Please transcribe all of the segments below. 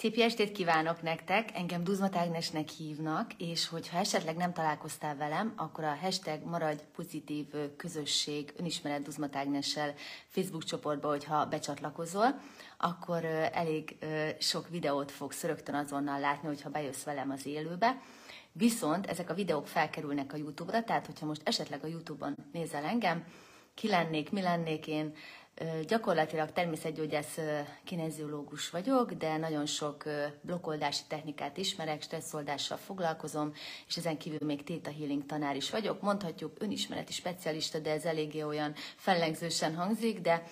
Szép estét kívánok nektek, engem Duzmat Ágnesnek hívnak, és hogyha esetleg nem találkoztál velem, akkor a hashtag maradj pozitív közösség önismeret Duzmat Ágnessel Facebook csoportba, hogyha becsatlakozol, akkor elég sok videót fogsz rögtön azonnal látni, hogyha bejössz velem az élőbe. Viszont ezek a videók felkerülnek a YouTube-ra, tehát hogyha most esetleg a YouTube-on nézel engem, ki lennék, mi lennék én, Gyakorlatilag természetgyógyász kineziológus vagyok, de nagyon sok blokkoldási technikát ismerek, stresszoldással foglalkozom, és ezen kívül még Theta Healing tanár is vagyok. Mondhatjuk önismereti specialista, de ez eléggé olyan fellengzősen hangzik, de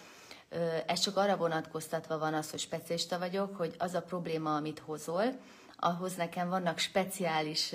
ez csak arra vonatkoztatva van az, hogy specialista vagyok, hogy az a probléma, amit hozol, ahhoz nekem vannak speciális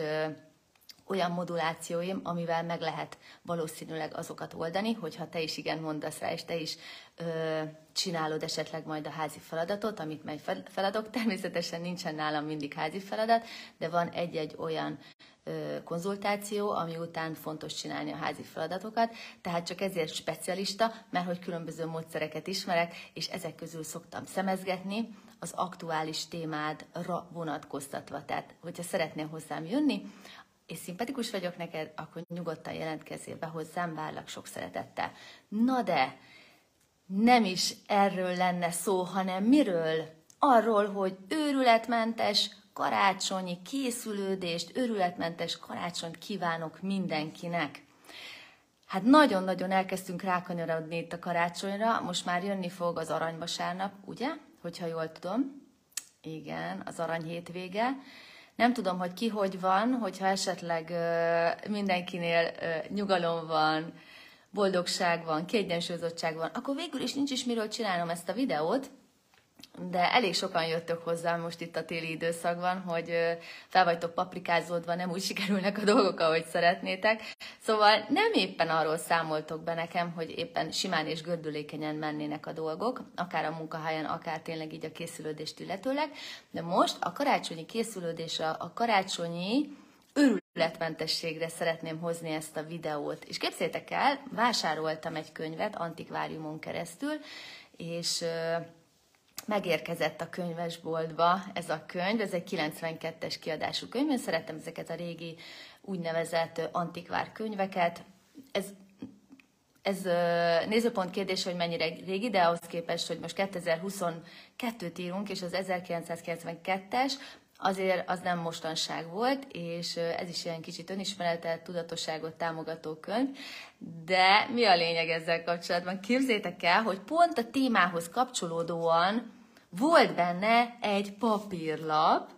olyan modulációim, amivel meg lehet valószínűleg azokat oldani, hogyha te is igen mondasz rá, és te is ö, csinálod esetleg majd a házi feladatot, amit meg feladok. Természetesen nincsen nálam mindig házi feladat, de van egy-egy olyan ö, konzultáció, ami után fontos csinálni a házi feladatokat, tehát csak ezért specialista, mert hogy különböző módszereket ismerek, és ezek közül szoktam szemezgetni, az aktuális témádra vonatkoztatva. Tehát, hogyha szeretnél hozzám jönni, és szimpatikus vagyok neked, akkor nyugodtan jelentkezzél be hozzám, várlak sok szeretettel. Na de, nem is erről lenne szó, hanem miről? Arról, hogy őrületmentes karácsonyi készülődést, őrületmentes karácsonyt kívánok mindenkinek. Hát nagyon-nagyon elkezdtünk rákanyarodni itt a karácsonyra, most már jönni fog az aranyvasárnap, ugye? Hogyha jól tudom. Igen, az arany hétvége. Nem tudom, hogy ki hogy van, hogyha esetleg mindenkinél nyugalom van, boldogság van, kiegyensúlyozottság van, akkor végül is nincs is miről csinálnom ezt a videót, de elég sokan jöttök hozzá most itt a téli időszakban, hogy fel vagytok paprikázódva, nem úgy sikerülnek a dolgok, ahogy szeretnétek. Szóval nem éppen arról számoltok be nekem, hogy éppen simán és gördülékenyen mennének a dolgok, akár a munkahelyen, akár tényleg így a készülődést illetőleg, de most a karácsonyi készülődés, a karácsonyi őrületmentességre szeretném hozni ezt a videót. És képzétek el, vásároltam egy könyvet antikváriumon keresztül, és megérkezett a könyvesboltba ez a könyv, ez egy 92-es kiadású könyv, én szeretem ezeket a régi úgynevezett antikvár könyveket. Ez, ez nézőpont kérdés, hogy mennyire régi, de ahhoz képest, hogy most 2022-t írunk, és az 1992-es, azért az nem mostanság volt, és ez is ilyen kicsit önismeretet, tudatosságot támogató könyv, de mi a lényeg ezzel kapcsolatban? Képzétek el, hogy pont a témához kapcsolódóan volt benne egy papírlap,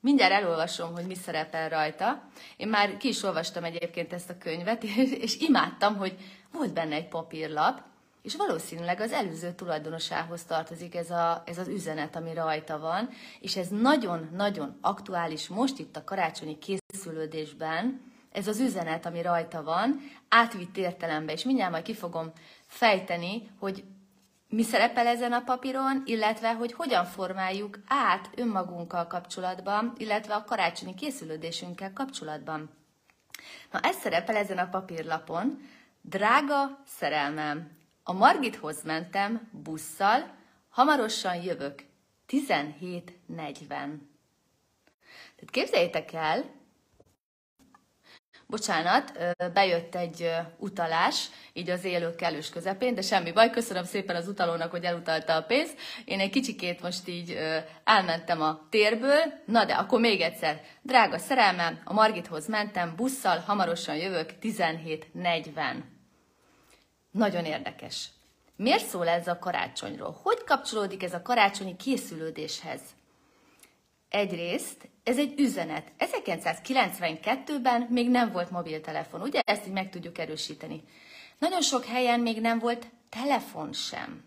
Mindjárt elolvasom, hogy mi szerepel rajta. Én már ki is olvastam egyébként ezt a könyvet, és imádtam, hogy volt benne egy papírlap, és valószínűleg az előző tulajdonosához tartozik ez, a, ez az üzenet, ami rajta van, és ez nagyon-nagyon aktuális most itt a karácsonyi készülődésben, ez az üzenet, ami rajta van, átvitt értelembe, és mindjárt majd ki fogom fejteni, hogy mi szerepel ezen a papíron, illetve hogy hogyan formáljuk át önmagunkkal kapcsolatban, illetve a karácsonyi készülődésünkkel kapcsolatban. Na, ez szerepel ezen a papírlapon. Drága szerelmem, a Margithoz mentem busszal, hamarosan jövök, 17.40. Tehát képzeljétek el, bocsánat, bejött egy utalás, így az élők kellős közepén, de semmi baj, köszönöm szépen az utalónak, hogy elutalta a pénzt. Én egy kicsikét most így elmentem a térből, na de akkor még egyszer. Drága szerelmem, a Margithoz mentem, busszal, hamarosan jövök, 17.40. Nagyon érdekes. Miért szól ez a karácsonyról? Hogy kapcsolódik ez a karácsonyi készülődéshez? Egyrészt ez egy üzenet. 1992-ben még nem volt mobiltelefon, ugye? Ezt így meg tudjuk erősíteni. Nagyon sok helyen még nem volt telefon sem.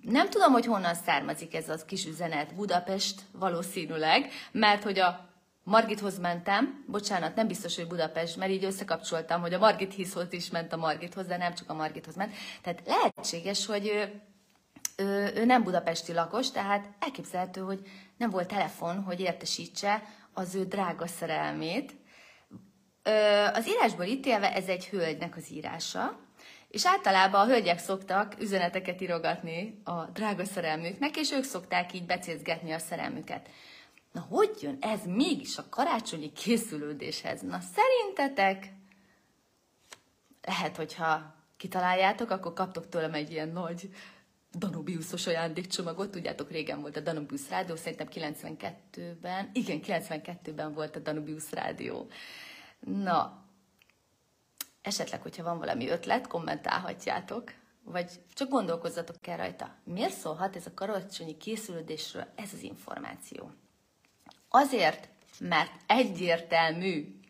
Nem tudom, hogy honnan származik ez az kis üzenet. Budapest valószínűleg, mert hogy a Margithoz mentem, bocsánat, nem biztos, hogy Budapest, mert így összekapcsoltam, hogy a Margit hiszhoz is ment a Margithoz, de nem csak a Margithoz ment. Tehát lehetséges, hogy ő, ő, ő nem budapesti lakos, tehát elképzelhető, hogy nem volt telefon, hogy értesítse az ő drága szerelmét. Az írásból ítélve ez egy hölgynek az írása, És általában a hölgyek szoktak üzeneteket írogatni a drága szerelmüknek, és ők szokták így becézgetni a szerelmüket. Na, hogy jön ez mégis a karácsonyi készülődéshez? Na, szerintetek lehet, hogyha kitaláljátok, akkor kaptok tőlem egy ilyen nagy Danubiusos ajándékcsomagot. Tudjátok, régen volt a Danubius Rádió, szerintem 92-ben, igen, 92-ben volt a Danubius Rádió. Na, esetleg, hogyha van valami ötlet, kommentálhatjátok, vagy csak gondolkozzatok el rajta. Miért szólhat ez a karácsonyi készülődésről ez az információ? Azért, mert egyértelmű.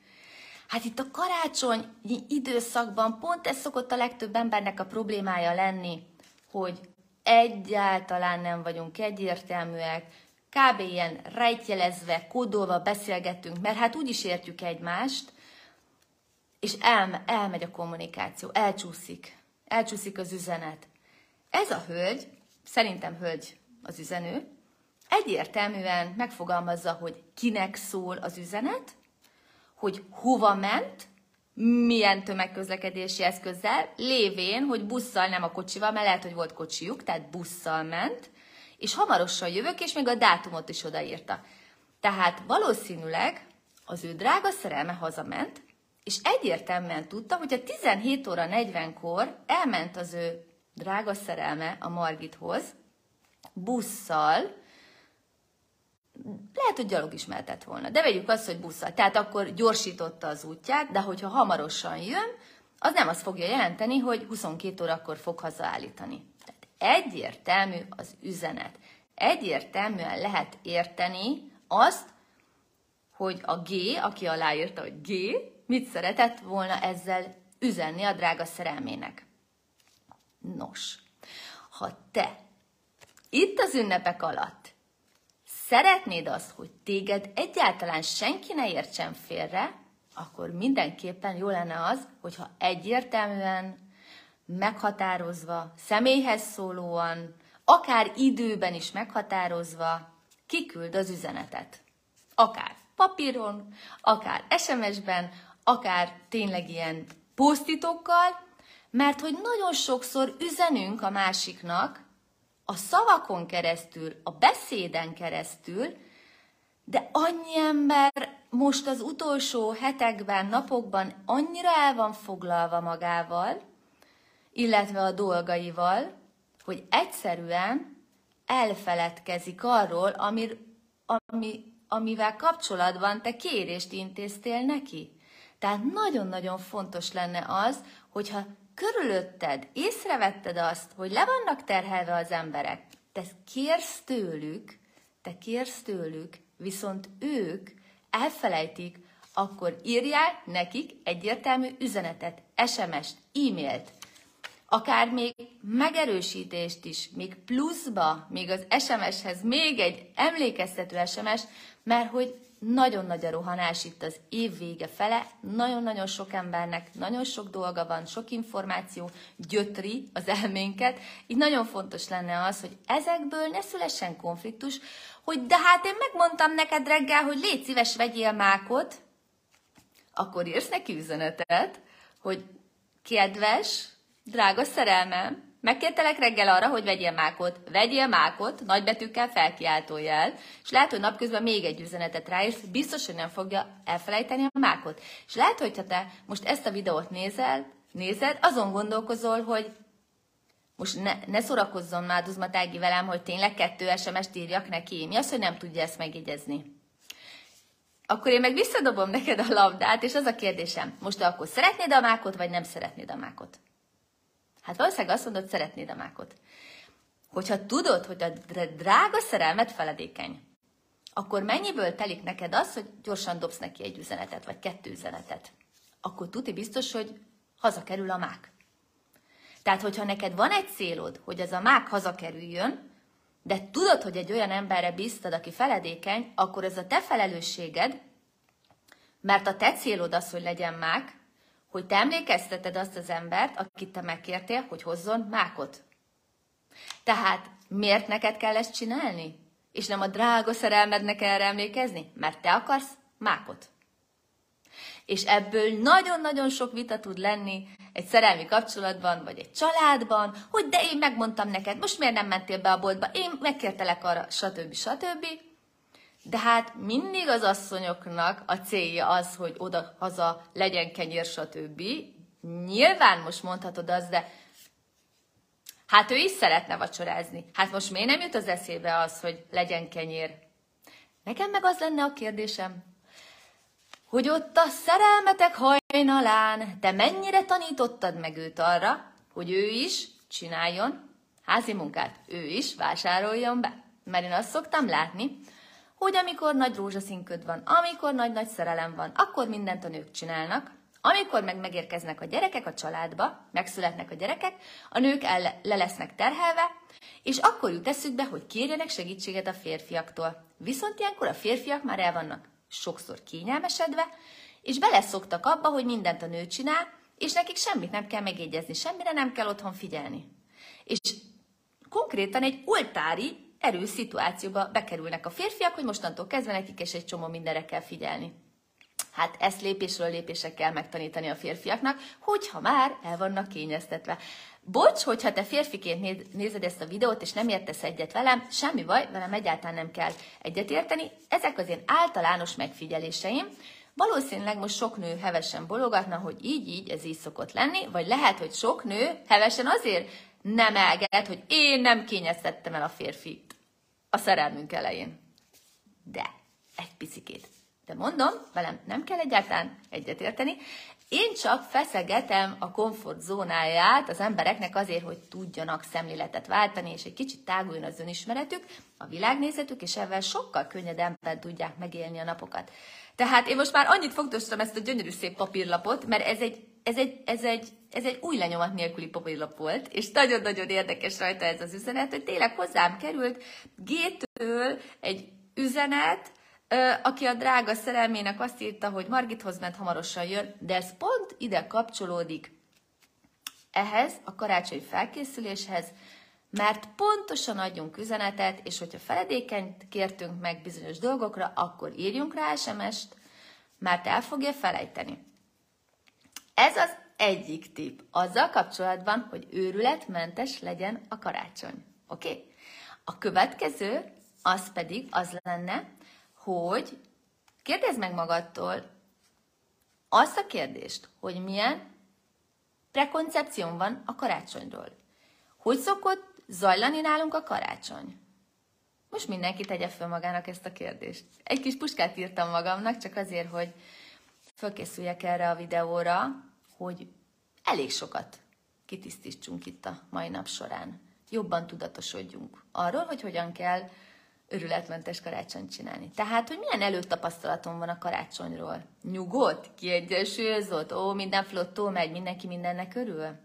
Hát itt a karácsonyi időszakban pont ez szokott a legtöbb embernek a problémája lenni, hogy egyáltalán nem vagyunk egyértelműek, kb. ilyen rejtjelezve, kódolva beszélgetünk, mert hát úgy is értjük egymást, és el, elmegy a kommunikáció, elcsúszik, elcsúszik az üzenet. Ez a hölgy, szerintem hölgy az üzenő, egyértelműen megfogalmazza, hogy kinek szól az üzenet, hogy hova ment, milyen tömegközlekedési eszközzel, lévén, hogy busszal, nem a kocsival, mert lehet, hogy volt kocsijuk, tehát busszal ment, és hamarosan jövök, és még a dátumot is odaírta. Tehát valószínűleg az ő drága szerelme hazament, és egyértelműen tudta, hogy a 17 óra 40-kor elment az ő drága szerelme a Margithoz, busszal, lehet, hogy gyalog is mehetett volna, de vegyük azt, hogy busszal. Tehát akkor gyorsította az útját, de hogyha hamarosan jön, az nem azt fogja jelenteni, hogy 22 órakor fog hazaállítani. Tehát egyértelmű az üzenet. Egyértelműen lehet érteni azt, hogy a G, aki aláírta, hogy G, mit szeretett volna ezzel üzenni a drága szerelmének. Nos, ha te itt az ünnepek alatt szeretnéd azt, hogy téged egyáltalán senki ne értsen félre, akkor mindenképpen jó lenne az, hogyha egyértelműen, meghatározva, személyhez szólóan, akár időben is meghatározva kiküld az üzenetet. Akár papíron, akár SMS-ben, akár tényleg ilyen posztitokkal, mert hogy nagyon sokszor üzenünk a másiknak, a szavakon keresztül, a beszéden keresztül, de annyi ember most az utolsó hetekben, napokban annyira el van foglalva magával, illetve a dolgaival, hogy egyszerűen elfeledkezik arról, amir, ami, amivel kapcsolatban te kérést intéztél neki. Tehát nagyon-nagyon fontos lenne az, hogyha körülötted észrevetted azt, hogy le vannak terhelve az emberek, te kérsz tőlük, te kérsz tőlük, viszont ők elfelejtik, akkor írjál nekik egyértelmű üzenetet, SMS-t, e-mailt, akár még megerősítést is, még pluszba, még az SMS-hez még egy emlékeztető SMS, mert hogy nagyon nagy a rohanás itt az év vége fele, nagyon-nagyon sok embernek nagyon sok dolga van, sok információ gyötri az elménket, így nagyon fontos lenne az, hogy ezekből ne szülessen konfliktus, hogy de hát én megmondtam neked reggel, hogy légy szíves, vegyél mákot, akkor írsz neki üzenetet, hogy kedves, drága szerelmem, Megkértelek reggel arra, hogy vegyél mákot. Vegyél mákot, nagybetűkkel felkiáltójel, és lehet, hogy napközben még egy üzenetet ráírsz, biztos, hogy nem fogja elfelejteni a mákot. És lehet, hogyha te most ezt a videót nézel, nézed, azon gondolkozol, hogy most ne, ne szórakozzon már Duzmatági velem, hogy tényleg kettő SMS-t írjak neki. Mi az, hogy nem tudja ezt megjegyezni? Akkor én meg visszadobom neked a labdát, és az a kérdésem, most akkor szeretnéd a mákot, vagy nem szeretnéd a mákot? Hát valószínűleg azt mondod, szeretnéd a mákot. Hogyha tudod, hogy a drága szerelmet feledékeny, akkor mennyiből telik neked az, hogy gyorsan dobsz neki egy üzenetet, vagy kettő üzenetet? Akkor tuti biztos, hogy hazakerül a mák. Tehát, hogyha neked van egy célod, hogy ez a mák hazakerüljön, de tudod, hogy egy olyan emberre bíztad, aki feledékeny, akkor ez a te felelősséged, mert a te célod az, hogy legyen mák, hogy te emlékezteted azt az embert, akit te megkértél, hogy hozzon mákot. Tehát miért neked kell ezt csinálni? És nem a drága szerelmednek erre emlékezni? Mert te akarsz mákot. És ebből nagyon-nagyon sok vita tud lenni egy szerelmi kapcsolatban, vagy egy családban, hogy de én megmondtam neked, most miért nem mentél be a boltba, én megkértelek arra, stb. stb. De hát mindig az asszonyoknak a célja az, hogy oda-haza legyen kenyér, stb. Nyilván most mondhatod azt, de hát ő is szeretne vacsorázni. Hát most miért nem jut az eszébe az, hogy legyen kenyér? Nekem meg az lenne a kérdésem, hogy ott a szerelmetek hajnalán te mennyire tanítottad meg őt arra, hogy ő is csináljon házi munkát, ő is vásároljon be. Mert én azt szoktam látni, hogy amikor nagy rózsaszínköd van, amikor nagy-nagy szerelem van, akkor mindent a nők csinálnak, amikor meg megérkeznek a gyerekek a családba, megszületnek a gyerekek, a nők el, le lesznek terhelve, és akkor jut eszükbe, hogy kérjenek segítséget a férfiaktól. Viszont ilyenkor a férfiak már el vannak sokszor kényelmesedve, és beleszoktak abba, hogy mindent a nő csinál, és nekik semmit nem kell megjegyezni, semmire nem kell otthon figyelni. És konkrétan egy oltári erős szituációba bekerülnek a férfiak, hogy mostantól kezdve nekik is egy csomó mindenre kell figyelni. Hát ezt lépésről lépésre kell megtanítani a férfiaknak, hogyha már el vannak kényeztetve. Bocs, hogyha te férfiként nézed ezt a videót, és nem értesz egyet velem, semmi baj, velem egyáltalán nem kell egyet érteni. Ezek az én általános megfigyeléseim. Valószínűleg most sok nő hevesen bologatna, hogy így-így ez így szokott lenni, vagy lehet, hogy sok nő hevesen azért nem elget, hogy én nem kényeztettem el a férfit a szerelmünk elején. De, egy picikét. De mondom, velem nem kell egyáltalán egyetérteni, én csak feszegetem a komfortzónáját az embereknek azért, hogy tudjanak szemléletet váltani, és egy kicsit táguljon az önismeretük, a világnézetük, és ezzel sokkal könnyedebben tudják megélni a napokat. Tehát én most már annyit fogdostam ezt a gyönyörű szép papírlapot, mert ez egy, ez egy, ez egy, ez egy új lenyomat nélküli papírlap volt, és nagyon-nagyon érdekes rajta ez az üzenet, hogy tényleg hozzám került G-től egy üzenet, aki a drága szerelmének azt írta, hogy Margithoz ment, hamarosan jön, de ez pont ide kapcsolódik ehhez, a karácsonyi felkészüléshez, mert pontosan adjunk üzenetet, és hogyha feledékenyt kértünk meg bizonyos dolgokra, akkor írjunk rá SMS-t, mert el fogja felejteni. Ez az egyik tip, azzal kapcsolatban, hogy őrületmentes legyen a karácsony. Oké? Okay? A következő, az pedig az lenne, hogy kérdezd meg magadtól azt a kérdést, hogy milyen prekoncepción van a karácsonyról. Hogy szokott zajlani nálunk a karácsony? Most mindenki tegye fel magának ezt a kérdést. Egy kis puskát írtam magamnak, csak azért, hogy fölkészüljek erre a videóra, hogy elég sokat kitisztítsunk itt a mai nap során. Jobban tudatosodjunk arról, hogy hogyan kell örületmentes karácsonyt csinálni. Tehát, hogy milyen előtapasztalatom van a karácsonyról? Nyugodt, kiegyensúlyozott, ó, minden flottó megy, mindenki mindennek örül?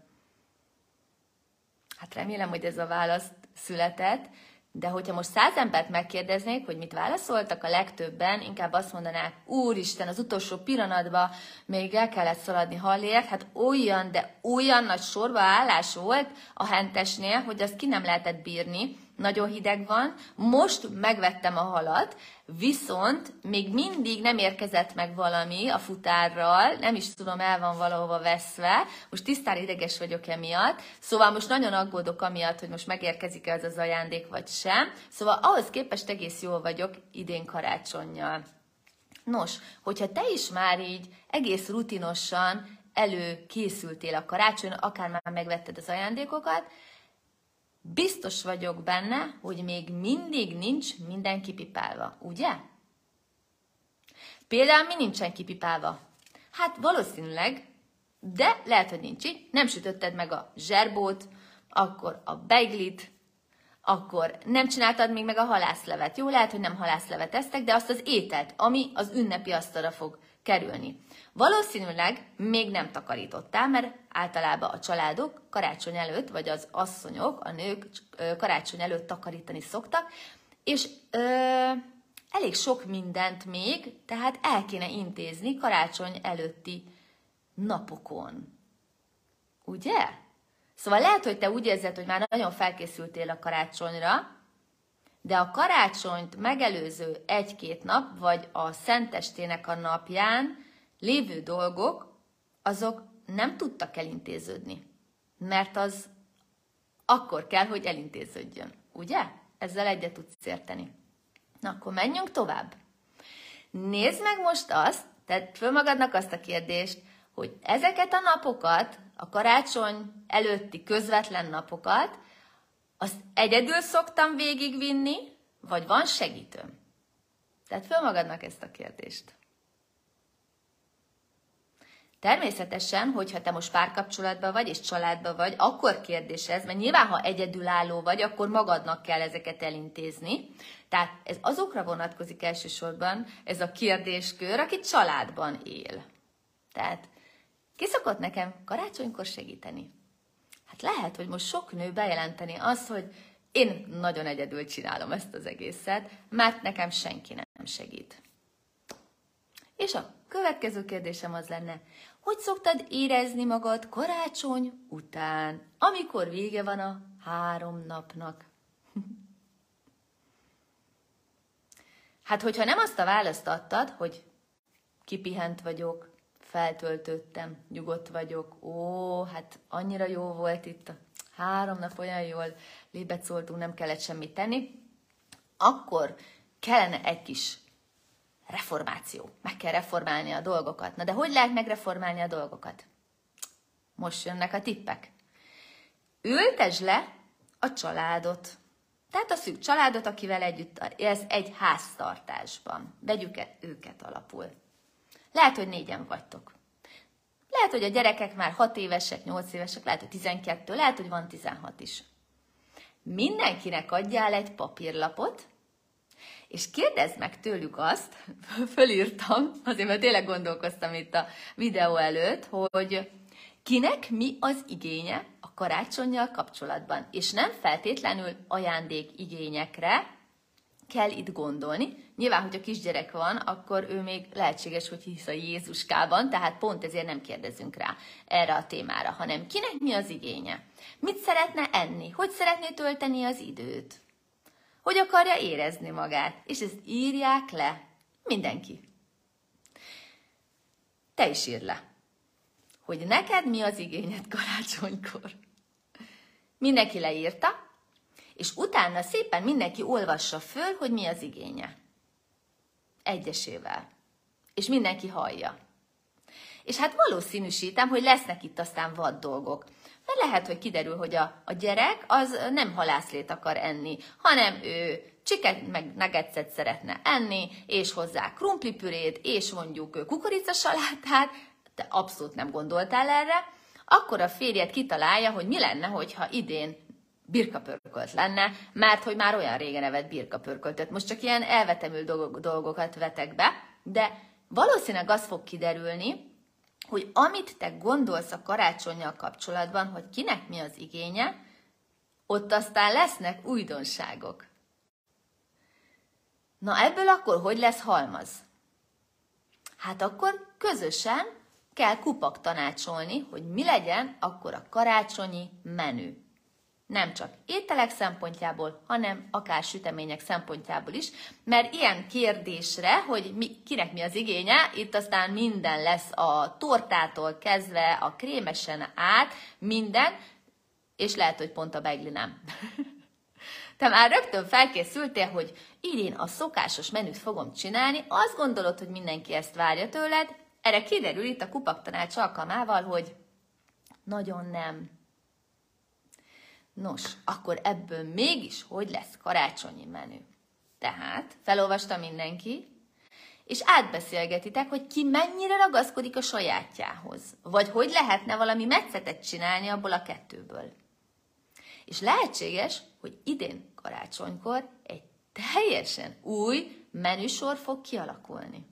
Hát remélem, hogy ez a válasz született, de hogyha most száz embert megkérdeznék, hogy mit válaszoltak, a legtöbben inkább azt mondanák, úristen, az utolsó pillanatban még el kellett szaladni hallért, hát olyan, de olyan nagy sorba állás volt a hentesnél, hogy azt ki nem lehetett bírni, nagyon hideg van, most megvettem a halat, viszont még mindig nem érkezett meg valami a futárral, nem is tudom, el van valahova veszve, most tisztán ideges vagyok emiatt, szóval most nagyon aggódok amiatt, hogy most megérkezik-e az az ajándék, vagy sem, szóval ahhoz képest egész jól vagyok idén karácsonyjal. Nos, hogyha te is már így egész rutinosan előkészültél a karácsony, akár már megvetted az ajándékokat, Biztos vagyok benne, hogy még mindig nincs minden kipipálva, ugye? Például mi nincsen kipipálva? Hát valószínűleg, de lehet, hogy nincs így, nem sütötted meg a zserbót, akkor a beiglit, akkor nem csináltad még meg a halászlevet. Jó, lehet, hogy nem halászlevet esztek, de azt az ételt, ami az ünnepi asztalra fog kerülni. Valószínűleg még nem takarítottál, mert általában a családok karácsony előtt, vagy az asszonyok, a nők karácsony előtt takarítani szoktak, és ö, elég sok mindent még, tehát el kéne intézni karácsony előtti napokon. Ugye? Szóval lehet, hogy te úgy érzed, hogy már nagyon felkészültél a karácsonyra, de a karácsonyt megelőző egy-két nap, vagy a szentestének a napján lévő dolgok, azok nem tudtak elintéződni. Mert az akkor kell, hogy elintéződjön. Ugye? Ezzel egyet tudsz érteni. Na, akkor menjünk tovább. Nézd meg most azt, tedd föl magadnak azt a kérdést, hogy ezeket a napokat, a karácsony előtti közvetlen napokat, azt egyedül szoktam végigvinni, vagy van segítőm? Tehát föl magadnak ezt a kérdést. Természetesen, hogyha te most párkapcsolatban vagy és családban vagy, akkor kérdés ez, mert nyilván, ha egyedülálló vagy, akkor magadnak kell ezeket elintézni. Tehát ez azokra vonatkozik elsősorban, ez a kérdéskör, aki családban él. Tehát ki szokott nekem karácsonykor segíteni? Hát lehet, hogy most sok nő bejelenteni azt, hogy én nagyon egyedül csinálom ezt az egészet, mert nekem senki nem segít. És a következő kérdésem az lenne, hogy szoktad érezni magad karácsony után, amikor vége van a három napnak? hát, hogyha nem azt a választ adtad, hogy kipihent vagyok, feltöltöttem, nyugodt vagyok, ó, hát annyira jó volt itt három nap olyan jól lébecoltunk, nem kellett semmit tenni, akkor kellene egy kis reformáció. Meg kell reformálni a dolgokat. Na de hogy lehet megreformálni a dolgokat? Most jönnek a tippek. Ültes le a családot. Tehát a szűk családot, akivel együtt élsz egy háztartásban. Vegyük őket alapul. Lehet, hogy négyen vagytok. Lehet, hogy a gyerekek már 6 évesek, 8 évesek, lehet, hogy 12, lehet, hogy van 16 is. Mindenkinek adjál egy papírlapot, és kérdezd meg tőlük azt, fölírtam, azért mert tényleg gondolkoztam itt a videó előtt, hogy kinek mi az igénye a karácsonyjal kapcsolatban, és nem feltétlenül ajándék igényekre kell itt gondolni. Nyilván, hogy a kisgyerek van, akkor ő még lehetséges, hogy hisz a Jézuskában, tehát pont ezért nem kérdezünk rá erre a témára, hanem kinek mi az igénye? Mit szeretne enni? Hogy szeretné tölteni az időt? hogy akarja érezni magát, és ezt írják le. Mindenki. Te is írd le, hogy neked mi az igényed karácsonykor. Mindenki leírta, és utána szépen mindenki olvassa föl, hogy mi az igénye. Egyesével. És mindenki hallja. És hát valószínűsítem, hogy lesznek itt aztán vad dolgok mert lehet, hogy kiderül, hogy a, a gyerek az nem halászlét akar enni, hanem ő csiket meg nuggetset szeretne enni, és hozzá krumplipürét, és mondjuk kukoricasalátát, te abszolút nem gondoltál erre, akkor a férjed kitalálja, hogy mi lenne, hogyha idén birkapörkölt lenne, mert hogy már olyan régen evett birkapörköltöt. Most csak ilyen elvetemű dolgokat vetek be, de valószínűleg az fog kiderülni, hogy amit te gondolsz a karácsonyjal kapcsolatban, hogy kinek mi az igénye, ott aztán lesznek újdonságok. Na ebből akkor hogy lesz halmaz? Hát akkor közösen kell kupak tanácsolni, hogy mi legyen akkor a karácsonyi menü nem csak ételek szempontjából, hanem akár sütemények szempontjából is, mert ilyen kérdésre, hogy mi, kinek mi az igénye, itt aztán minden lesz a tortától kezdve a krémesen át, minden, és lehet, hogy pont a begli nem. Te már rögtön felkészültél, hogy idén a szokásos menüt fogom csinálni, azt gondolod, hogy mindenki ezt várja tőled, erre kiderül itt a kupaktanács alkalmával, hogy nagyon nem, Nos, akkor ebből mégis hogy lesz karácsonyi menü? Tehát felolvasta mindenki, és átbeszélgetitek, hogy ki mennyire ragaszkodik a sajátjához, vagy hogy lehetne valami metszetet csinálni abból a kettőből. És lehetséges, hogy idén karácsonykor egy teljesen új menüsor fog kialakulni.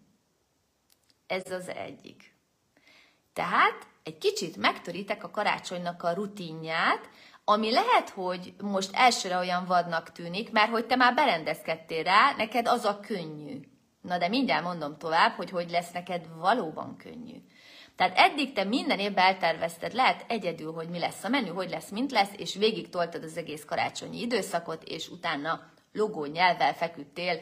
Ez az egyik. Tehát egy kicsit megtöritek a karácsonynak a rutinját, ami lehet, hogy most elsőre olyan vadnak tűnik, mert hogy te már berendezkedtél rá, neked az a könnyű. Na de mindjárt mondom tovább, hogy hogy lesz neked valóban könnyű. Tehát eddig te minden évben eltervezted, lehet egyedül, hogy mi lesz a menü, hogy lesz, mint lesz, és végig toltad az egész karácsonyi időszakot, és utána logó nyelvvel feküdtél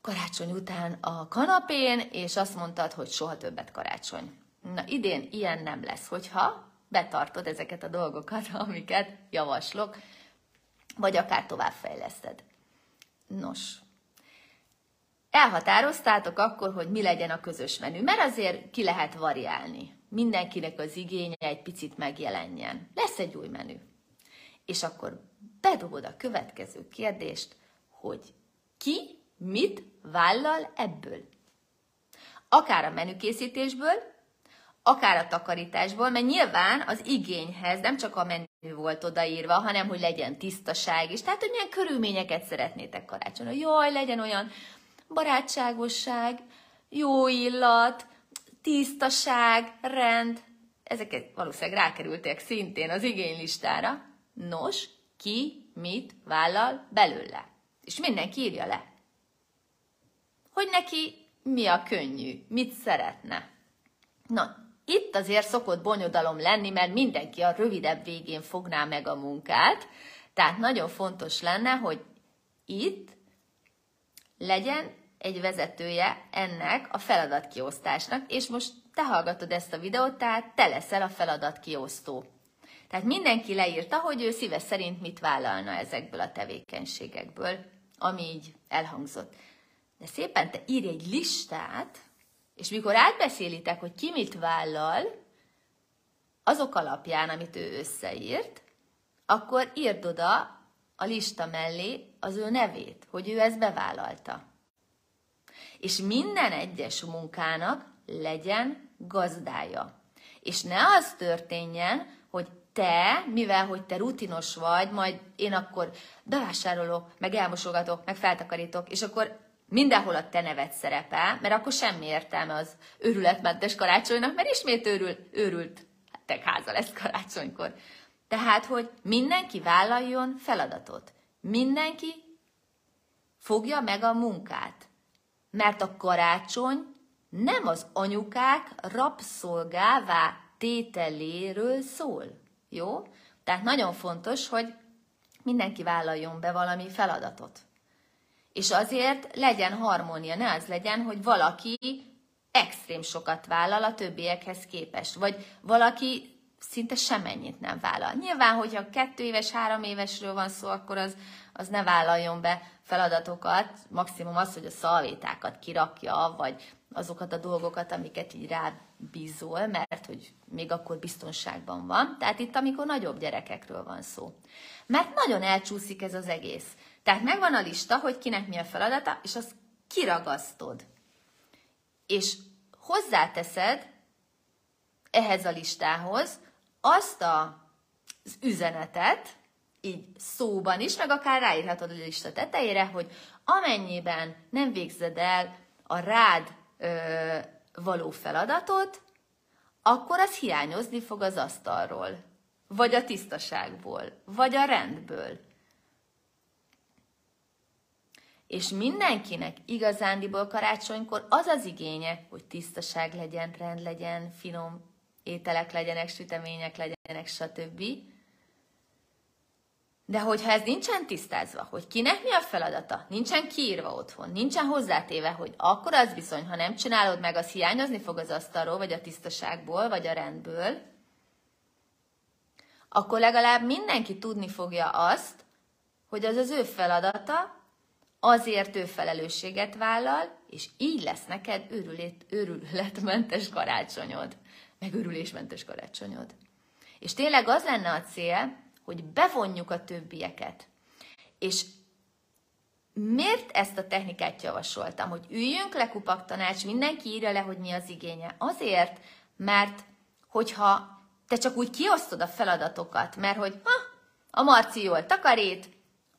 karácsony után a kanapén, és azt mondtad, hogy soha többet karácsony. Na idén ilyen nem lesz, hogyha betartod ezeket a dolgokat, amiket javaslok, vagy akár továbbfejleszted. Nos, elhatároztátok akkor, hogy mi legyen a közös menü, mert azért ki lehet variálni. Mindenkinek az igénye egy picit megjelenjen. Lesz egy új menü. És akkor bedobod a következő kérdést, hogy ki mit vállal ebből. Akár a menükészítésből, akár a takarításból, mert nyilván az igényhez nem csak a menü volt odaírva, hanem hogy legyen tisztaság is. Tehát, hogy milyen körülményeket szeretnétek karácsonyra. Jaj, legyen olyan barátságosság, jó illat, tisztaság, rend. Ezeket valószínűleg rákerültek szintén az igénylistára. Nos, ki mit vállal belőle. És mindenki írja le. Hogy neki mi a könnyű, mit szeretne. Na, itt azért szokott bonyodalom lenni, mert mindenki a rövidebb végén fogná meg a munkát, tehát nagyon fontos lenne, hogy itt legyen egy vezetője ennek a feladatkiosztásnak, és most te hallgatod ezt a videót, tehát te leszel a feladatkiosztó. Tehát mindenki leírta, hogy ő szíve szerint mit vállalna ezekből a tevékenységekből, ami így elhangzott. De szépen te írj egy listát, és mikor átbeszélitek, hogy ki mit vállal, azok alapján, amit ő összeírt, akkor írd oda a lista mellé az ő nevét, hogy ő ezt bevállalta. És minden egyes munkának legyen gazdája. És ne az történjen, hogy te, mivel hogy te rutinos vagy, majd én akkor bevásárolok, meg elmosogatok, meg feltakarítok, és akkor mindenhol a te neved szerepel, mert akkor semmi értelme az őrületmentes karácsonynak, mert ismét őrül, őrült háza lesz karácsonykor. Tehát, hogy mindenki vállaljon feladatot. Mindenki fogja meg a munkát. Mert a karácsony nem az anyukák rabszolgává tételéről szól. Jó? Tehát nagyon fontos, hogy mindenki vállaljon be valami feladatot. És azért legyen harmónia, ne az legyen, hogy valaki extrém sokat vállal a többiekhez képest, vagy valaki szinte semennyit nem vállal. Nyilván, hogyha kettő éves, három évesről van szó, akkor az, az ne vállaljon be feladatokat, maximum az, hogy a szalvétákat kirakja, vagy azokat a dolgokat, amiket így rábízol, mert hogy még akkor biztonságban van. Tehát itt, amikor nagyobb gyerekekről van szó. Mert nagyon elcsúszik ez az egész. Tehát megvan a lista, hogy kinek mi a feladata, és azt kiragasztod. És hozzáteszed ehhez a listához azt a, az üzenetet, így szóban is, meg akár ráírhatod a lista tetejére, hogy amennyiben nem végzed el a rád ö, való feladatot, akkor az hiányozni fog az asztalról, vagy a tisztaságból, vagy a rendből. És mindenkinek igazándiból karácsonykor az az igénye, hogy tisztaság legyen, rend legyen, finom ételek legyenek, sütemények legyenek, stb. De hogyha ez nincsen tisztázva, hogy kinek mi a feladata, nincsen kiírva otthon, nincsen hozzátéve, hogy akkor az bizony, ha nem csinálod meg, az hiányozni fog az asztalról, vagy a tisztaságból, vagy a rendből, akkor legalább mindenki tudni fogja azt, hogy az az ő feladata, azért ő felelősséget vállal, és így lesz neked őrület, őrületmentes karácsonyod, meg őrülésmentes karácsonyod. És tényleg az lenne a cél, hogy bevonjuk a többieket. És miért ezt a technikát javasoltam, hogy üljünk le kupak tanács, mindenki írja le, hogy mi az igénye. Azért, mert hogyha te csak úgy kiosztod a feladatokat, mert hogy ha, a Marci jól takarít,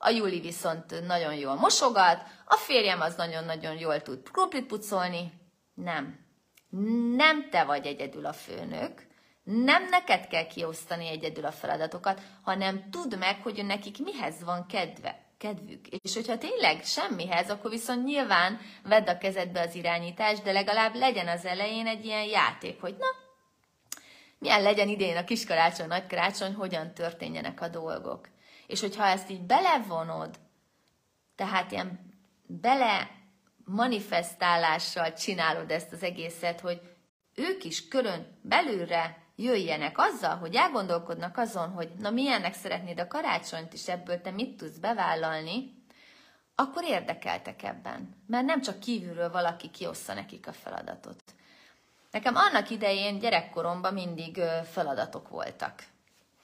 a Juli viszont nagyon jól mosogat, a férjem az nagyon-nagyon jól tud krumplit pucolni. Nem. Nem te vagy egyedül a főnök, nem neked kell kiosztani egyedül a feladatokat, hanem tudd meg, hogy nekik mihez van kedve, kedvük. És hogyha tényleg semmihez, akkor viszont nyilván vedd a kezedbe az irányítást, de legalább legyen az elején egy ilyen játék, hogy na, milyen legyen idén a kiskarácsony, nagykarácsony, hogyan történjenek a dolgok. És hogyha ezt így belevonod, tehát ilyen bele manifestálással csinálod ezt az egészet, hogy ők is körön belülre jöjjenek azzal, hogy elgondolkodnak azon, hogy na milyennek szeretnéd a karácsonyt, és ebből te mit tudsz bevállalni, akkor érdekeltek ebben. Mert nem csak kívülről valaki kiossza nekik a feladatot. Nekem annak idején gyerekkoromban mindig feladatok voltak.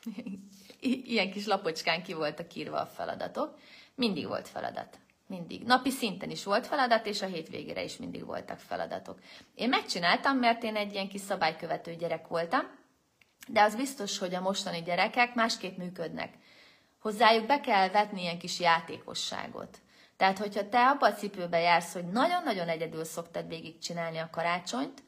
Ilyen kis lapocskán ki voltak írva a feladatok. Mindig volt feladat. Mindig. Napi szinten is volt feladat, és a hétvégére is mindig voltak feladatok. Én megcsináltam, mert én egy ilyen kis szabálykövető gyerek voltam, de az biztos, hogy a mostani gyerekek másképp működnek. Hozzájuk be kell vetni ilyen kis játékosságot. Tehát, hogyha te abba a cipőbe jársz, hogy nagyon-nagyon egyedül szoktad végigcsinálni a karácsonyt,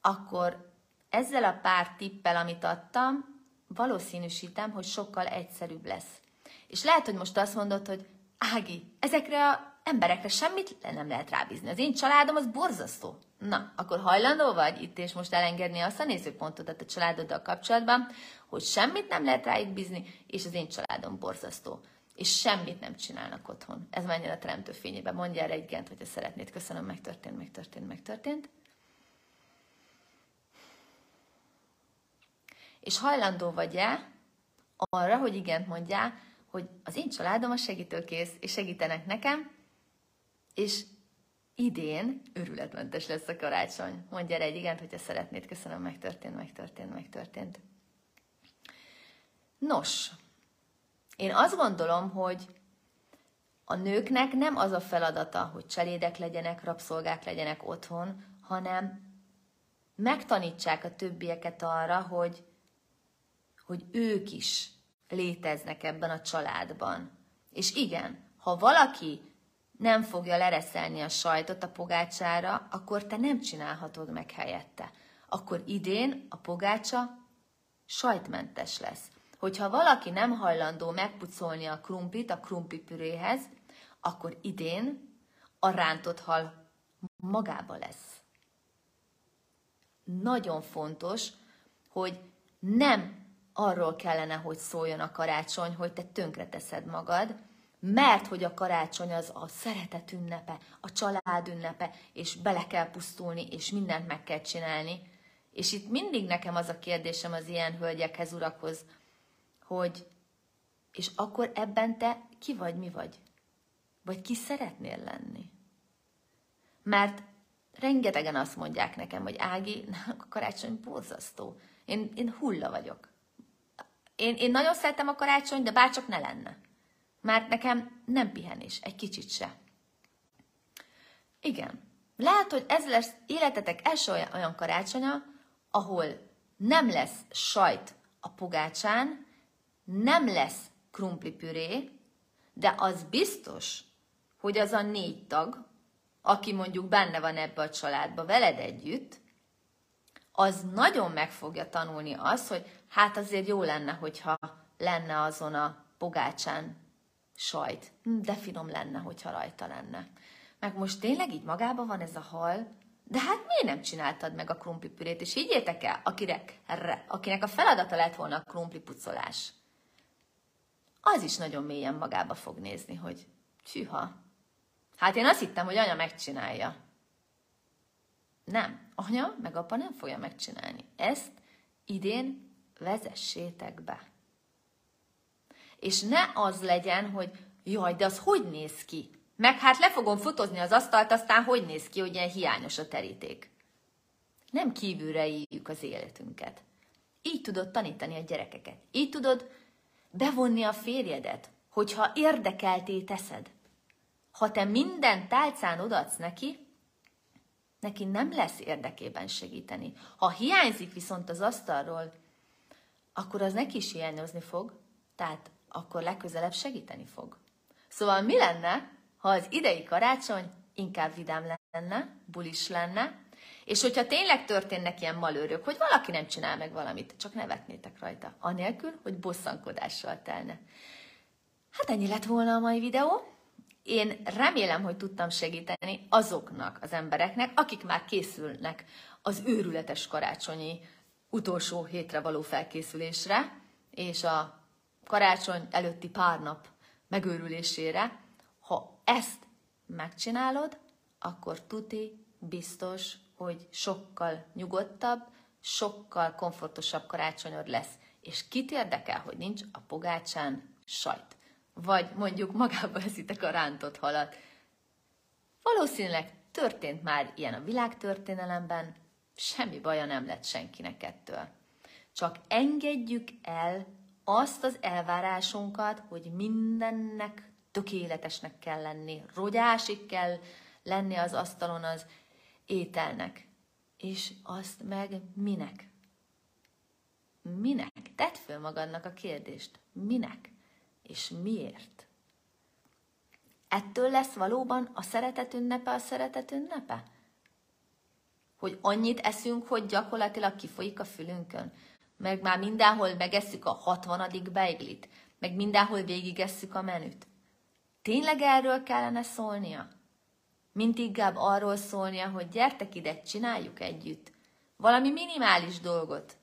akkor ezzel a pár tippel, amit adtam, valószínűsítem, hogy sokkal egyszerűbb lesz. És lehet, hogy most azt mondod, hogy Ági, ezekre a emberekre semmit nem lehet rábízni. Az én családom az borzasztó. Na, akkor hajlandó vagy itt és most elengedni azt a nézőpontodat a családoddal kapcsolatban, hogy semmit nem lehet rájuk bízni, és az én családom borzasztó. És semmit nem csinálnak otthon. Ez menjen a teremtő fényébe. Mondja erre egy gent, hogyha szeretnéd. Köszönöm, megtörtént, megtörtént, megtörtént. És hajlandó vagy-e arra, hogy igent mondjál, hogy az én családom a segítőkész, és segítenek nekem, és idén őrületmentes lesz a karácsony. Mondj erre egy igent, hogyha szeretnéd. Köszönöm, megtörtént, megtörtént, megtörtént. Nos, én azt gondolom, hogy a nőknek nem az a feladata, hogy cselédek legyenek, rabszolgák legyenek otthon, hanem megtanítsák a többieket arra, hogy, hogy ők is léteznek ebben a családban. És igen, ha valaki nem fogja lereszelni a sajtot a pogácsára, akkor te nem csinálhatod meg helyette. Akkor idén a pogácsa sajtmentes lesz. Hogyha valaki nem hajlandó megpucolni a krumplit a krumplipüréhez, akkor idén a rántott hal magába lesz. Nagyon fontos, hogy nem arról kellene, hogy szóljon a karácsony, hogy te tönkreteszed magad, mert hogy a karácsony az a szeretet ünnepe, a család ünnepe, és bele kell pusztulni, és mindent meg kell csinálni. És itt mindig nekem az a kérdésem az ilyen hölgyekhez, urakhoz, hogy és akkor ebben te ki vagy, mi vagy? Vagy ki szeretnél lenni? Mert rengetegen azt mondják nekem, hogy Ági, a karácsony borzasztó. Én, én hulla vagyok. Én, én nagyon szeretem a karácsony, de bárcsak ne lenne. Mert nekem nem pihenés, egy kicsit se. Igen. Lehet, hogy ez lesz életetek első olyan karácsonya, ahol nem lesz sajt a pogácsán, nem lesz krumplipüré, de az biztos, hogy az a négy tag, aki mondjuk benne van ebbe a családba veled együtt, az nagyon meg fogja tanulni azt, hogy hát azért jó lenne, hogyha lenne azon a pogácsán sajt. Hm, de finom lenne, hogyha rajta lenne. Meg most tényleg így magában van ez a hal, de hát miért nem csináltad meg a krumplipürét? És higgyétek el, akinek, akinek a feladata lett volna a krumplipucolás, az is nagyon mélyen magába fog nézni, hogy tűha. Hát én azt hittem, hogy anya megcsinálja. Nem. Anya meg apa nem fogja megcsinálni. Ezt idén vezessétek be. És ne az legyen, hogy jaj, de az hogy néz ki? Meg hát le fogom fotozni az asztalt, aztán hogy néz ki, hogy ilyen hiányos a teríték. Nem kívülre éljük az életünket. Így tudod tanítani a gyerekeket. Így tudod bevonni a férjedet, hogyha érdekelté teszed. Ha te minden tálcán odaadsz neki, neki nem lesz érdekében segíteni. Ha hiányzik viszont az asztalról, akkor az neki is hiányozni fog, tehát akkor legközelebb segíteni fog. Szóval mi lenne, ha az idei karácsony inkább vidám lenne, bulis lenne, és hogyha tényleg történnek ilyen malőrök, hogy valaki nem csinál meg valamit, csak nevetnétek rajta, anélkül, hogy bosszankodással telne. Hát ennyi lett volna a mai videó. Én remélem, hogy tudtam segíteni azoknak az embereknek, akik már készülnek az őrületes karácsonyi utolsó hétre való felkészülésre, és a karácsony előtti pár nap megőrülésére. Ha ezt megcsinálod, akkor tuti, biztos, hogy sokkal nyugodtabb, sokkal komfortosabb karácsonyod lesz. És kit érdekel, hogy nincs a pogácsán sajt? Vagy mondjuk magába eszitek a rántott halat. Valószínűleg történt már ilyen a világtörténelemben, semmi baja nem lett senkinek ettől. Csak engedjük el azt az elvárásunkat, hogy mindennek tökéletesnek kell lenni, rogyásig kell lenni az asztalon az ételnek. És azt meg minek? Minek? Tedd föl magadnak a kérdést. Minek? És miért? Ettől lesz valóban a szeretet ünnepe a szeretet ünnepe? Hogy annyit eszünk, hogy gyakorlatilag kifolyik a fülünkön? Meg már mindenhol megesszük a hatvanadik beiglit? Meg mindenhol végigesszük a menüt? Tényleg erről kellene szólnia? Mint inkább arról szólnia, hogy gyertek ide, csináljuk együtt. Valami minimális dolgot.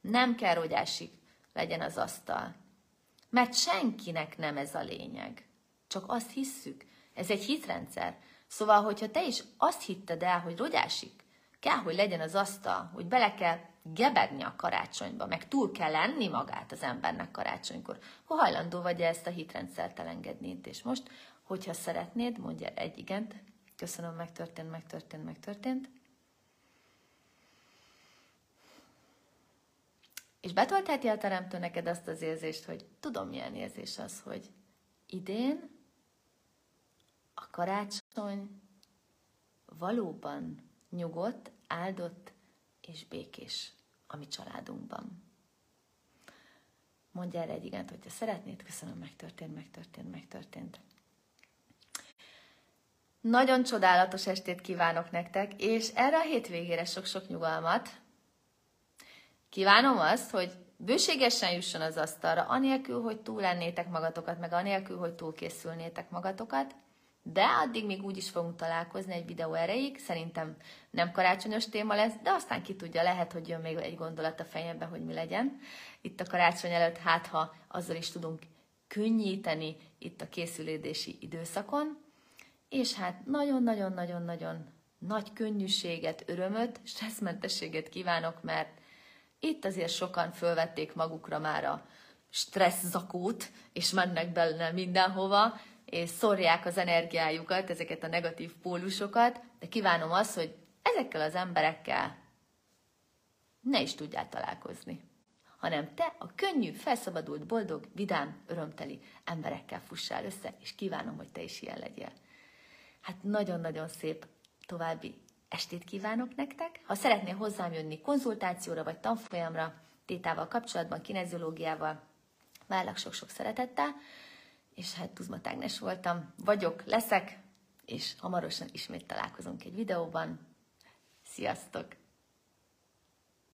Nem kell, hogy legyen az asztal. Mert senkinek nem ez a lényeg. Csak azt hisszük. Ez egy hitrendszer. Szóval, hogyha te is azt hitted el, hogy rogyásik, kell, hogy legyen az asztal, hogy bele kell gebedni a karácsonyba, meg túl kell lenni magát az embernek karácsonykor, ha hajlandó vagy ezt a hitrendszert elengedni És most, hogyha szeretnéd, mondja egy igent, köszönöm, megtörtént, megtörtént, megtörtént, És betöltheti a teremtő neked azt az érzést, hogy tudom, milyen érzés az, hogy idén a karácsony valóban nyugodt, áldott és békés a mi családunkban. Mondj erre egy igent, hogyha szeretnéd, köszönöm, megtörtént, megtörtént, megtörtént. Nagyon csodálatos estét kívánok nektek, és erre a hétvégére sok-sok nyugalmat. Kívánom azt, hogy bőségesen jusson az asztalra, anélkül, hogy túl lennétek magatokat, meg anélkül, hogy túl készülnétek magatokat, de addig még úgy is fogunk találkozni egy videó erejéig, szerintem nem karácsonyos téma lesz, de aztán ki tudja, lehet, hogy jön még egy gondolat a fejembe, hogy mi legyen. Itt a karácsony előtt, hát ha azzal is tudunk könnyíteni itt a készülédési időszakon, és hát nagyon-nagyon-nagyon-nagyon nagy könnyűséget, örömöt, stresszmentességet kívánok, mert itt azért sokan fölvették magukra már a stressz zakót, és mennek benne mindenhova, és szórják az energiájukat, ezeket a negatív pólusokat, de kívánom azt, hogy ezekkel az emberekkel ne is tudjál találkozni, hanem te a könnyű, felszabadult, boldog, vidám, örömteli emberekkel fussál össze, és kívánom, hogy te is ilyen legyél. Hát nagyon-nagyon szép további estét kívánok nektek. Ha szeretnél hozzám jönni konzultációra vagy tanfolyamra, tétával kapcsolatban, kineziológiával, várlak sok-sok szeretettel és hát Tuzma Tágnes voltam, vagyok, leszek, és hamarosan ismét találkozunk egy videóban. Sziasztok!